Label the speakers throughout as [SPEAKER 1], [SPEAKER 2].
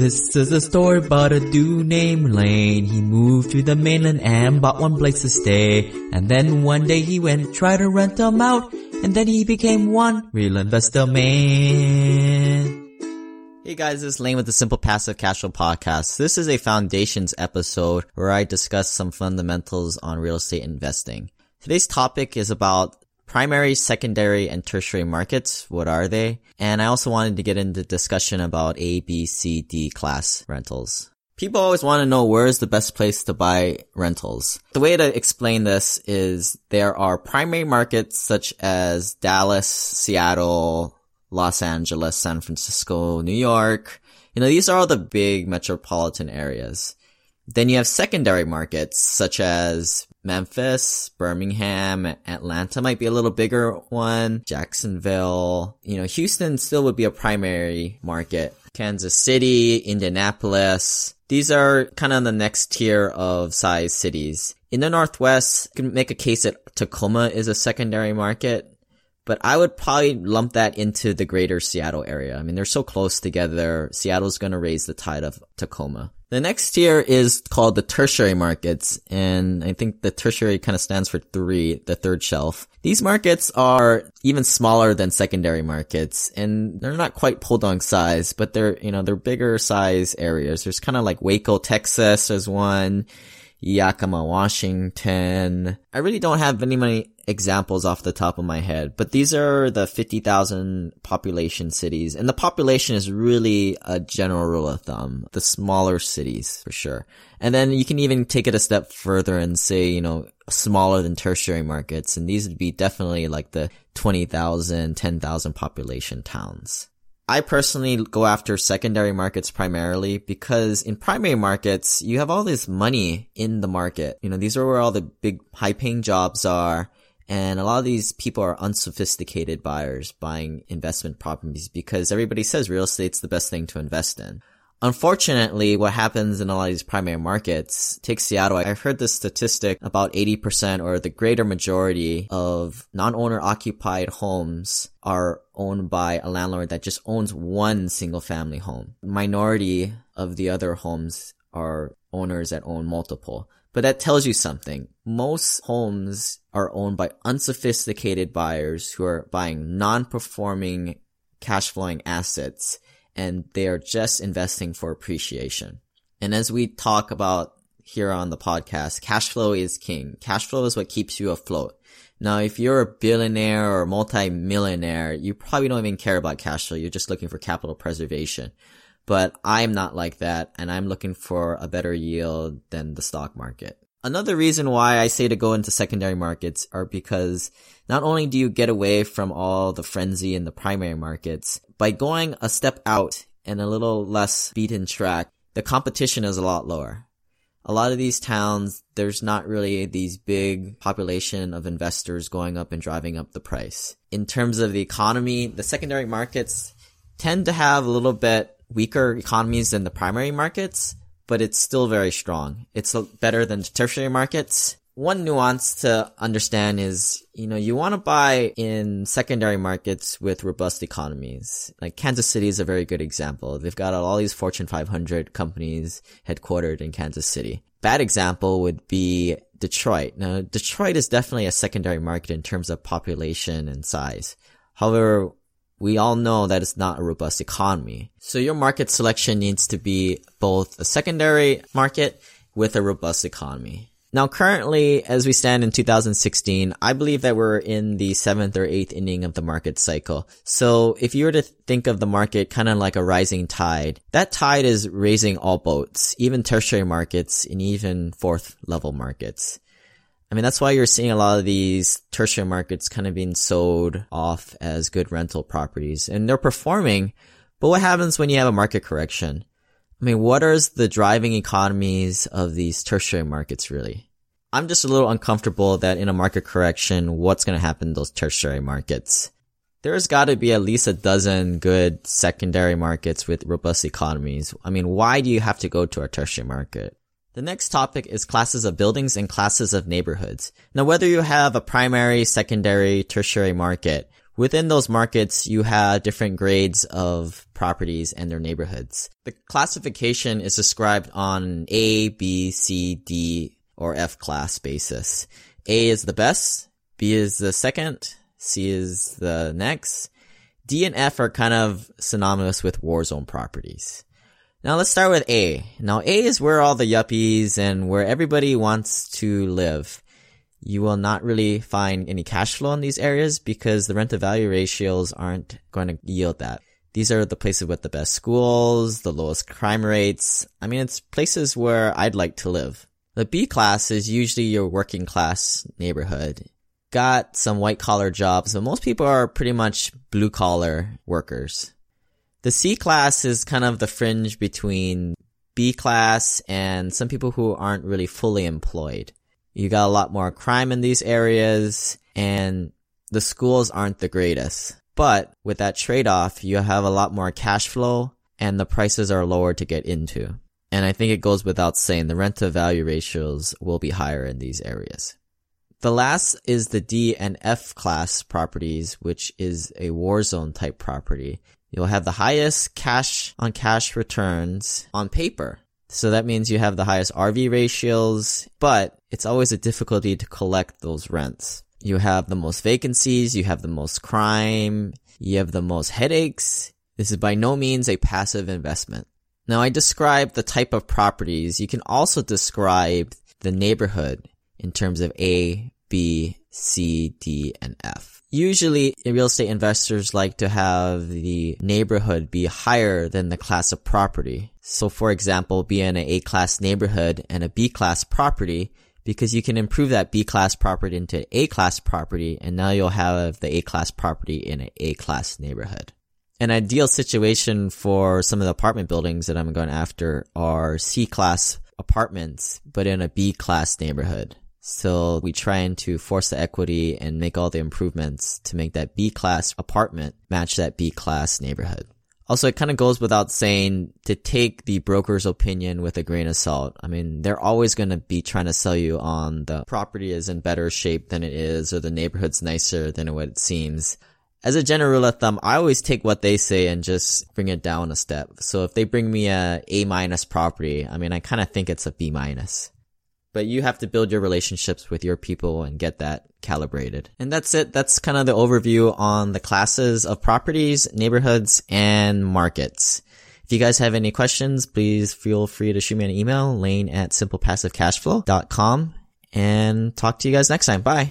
[SPEAKER 1] This is a story about a dude named Lane. He moved to the mainland and bought one place to stay. And then one day he went and tried to rent them out. And then he became one real investor man. Hey guys, this is Lane with the Simple Passive Cashflow Podcast. This is a foundations episode where I discuss some fundamentals on real estate investing. Today's topic is about primary, secondary, and tertiary markets. What are they? And I also wanted to get into discussion about A, B, C, D class rentals. People always want to know where is the best place to buy rentals. The way to explain this is there are primary markets such as Dallas, Seattle, Los Angeles, San Francisco, New York. You know, these are all the big metropolitan areas. Then you have secondary markets such as Memphis, Birmingham, Atlanta might be a little bigger one, Jacksonville, you know, Houston still would be a primary market. Kansas City, Indianapolis. These are kind of the next tier of size cities. In the Northwest, you can make a case that Tacoma is a secondary market, but I would probably lump that into the greater Seattle area. I mean, they're so close together. Seattle's going to raise the tide of Tacoma. The next tier is called the tertiary markets, and I think the tertiary kind of stands for three, the third shelf. These markets are even smaller than secondary markets, and they're not quite podunk size, but they're, you know, they're bigger size areas. There's kind of like Waco, Texas, there's one. Yakima, Washington. I really don't have any many examples off the top of my head, but these are the 50,000 population cities. And the population is really a general rule of thumb. The smaller cities, for sure. And then you can even take it a step further and say, you know, smaller than tertiary markets. And these would be definitely like the 20,000, 10,000 population towns. I personally go after secondary markets primarily because in primary markets, you have all this money in the market. You know, these are where all the big high paying jobs are. And a lot of these people are unsophisticated buyers buying investment properties because everybody says real estate's the best thing to invest in. Unfortunately, what happens in a lot of these primary markets, take Seattle, I've heard this statistic about 80% or the greater majority of non-owner occupied homes are owned by a landlord that just owns one single family home. Minority of the other homes are owners that own multiple. But that tells you something. Most homes are owned by unsophisticated buyers who are buying non-performing cash flowing assets and they are just investing for appreciation. And as we talk about here on the podcast, cash flow is king. Cash flow is what keeps you afloat. Now, if you're a billionaire or multi-millionaire, you probably don't even care about cash flow. You're just looking for capital preservation. But I'm not like that, and I'm looking for a better yield than the stock market. Another reason why I say to go into secondary markets are because not only do you get away from all the frenzy in the primary markets, by going a step out and a little less beaten track, the competition is a lot lower. A lot of these towns, there's not really these big population of investors going up and driving up the price. In terms of the economy, the secondary markets tend to have a little bit weaker economies than the primary markets, but it's still very strong. It's better than tertiary markets. One nuance to understand is, you know, you want to buy in secondary markets with robust economies. Like Kansas City is a very good example. They've got all these Fortune 500 companies headquartered in Kansas City. Bad example would be Detroit. Now, Detroit is definitely a secondary market in terms of population and size. However, we all know that it's not a robust economy. So your market selection needs to be both a secondary market with a robust economy. Now currently, as we stand in 2016, I believe that we're in the seventh or eighth inning of the market cycle. So if you were to think of the market kind of like a rising tide, that tide is raising all boats, even tertiary markets and even fourth level markets. I mean, that's why you're seeing a lot of these tertiary markets kind of being sold off as good rental properties and they're performing. But what happens when you have a market correction? I mean, what are the driving economies of these tertiary markets really? I'm just a little uncomfortable that in a market correction, what's going to happen in those tertiary markets? There's got to be at least a dozen good secondary markets with robust economies. I mean, why do you have to go to a tertiary market? The next topic is classes of buildings and classes of neighborhoods. Now, whether you have a primary, secondary, tertiary market, Within those markets, you have different grades of properties and their neighborhoods. The classification is described on A, B, C, D, or F class basis. A is the best, B is the second, C is the next. D and F are kind of synonymous with war zone properties. Now let's start with A. Now A is where all the yuppies and where everybody wants to live. You will not really find any cash flow in these areas because the rent to value ratios aren't going to yield that. These are the places with the best schools, the lowest crime rates. I mean, it's places where I'd like to live. The B class is usually your working class neighborhood. Got some white collar jobs, but most people are pretty much blue collar workers. The C class is kind of the fringe between B class and some people who aren't really fully employed. You got a lot more crime in these areas and the schools aren't the greatest. But with that trade off, you have a lot more cash flow and the prices are lower to get into. And I think it goes without saying the rent to value ratios will be higher in these areas. The last is the D and F class properties, which is a war zone type property. You'll have the highest cash on cash returns on paper. So that means you have the highest RV ratios, but it's always a difficulty to collect those rents. You have the most vacancies, you have the most crime, you have the most headaches. This is by no means a passive investment. Now I described the type of properties. You can also describe the neighborhood in terms of A, B, C, D, and F. Usually real estate investors like to have the neighborhood be higher than the class of property. So for example, be in an A class neighborhood and a B class property because you can improve that B class property into A class property and now you'll have the A class property in an A class neighborhood. An ideal situation for some of the apartment buildings that I'm going after are C class apartments, but in a B class neighborhood. So we trying to force the equity and make all the improvements to make that B class apartment match that B class neighborhood. Also, it kind of goes without saying to take the broker's opinion with a grain of salt. I mean, they're always going to be trying to sell you on the property is in better shape than it is or the neighborhood's nicer than what it seems as a general rule of thumb, I always take what they say and just bring it down a step. So if they bring me a A minus property, I mean, I kind of think it's a B minus. But you have to build your relationships with your people and get that calibrated. And that's it. That's kind of the overview on the classes of properties, neighborhoods, and markets. If you guys have any questions, please feel free to shoot me an email, lane at simplepassivecashflow.com and talk to you guys next time. Bye.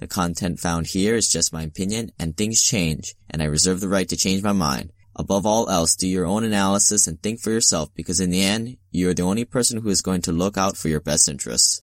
[SPEAKER 1] The content found here is just my opinion and things change and I reserve the right to change my mind. Above all else, do your own analysis and think for yourself because in the end, you are the only person who is going to look out for your best interests.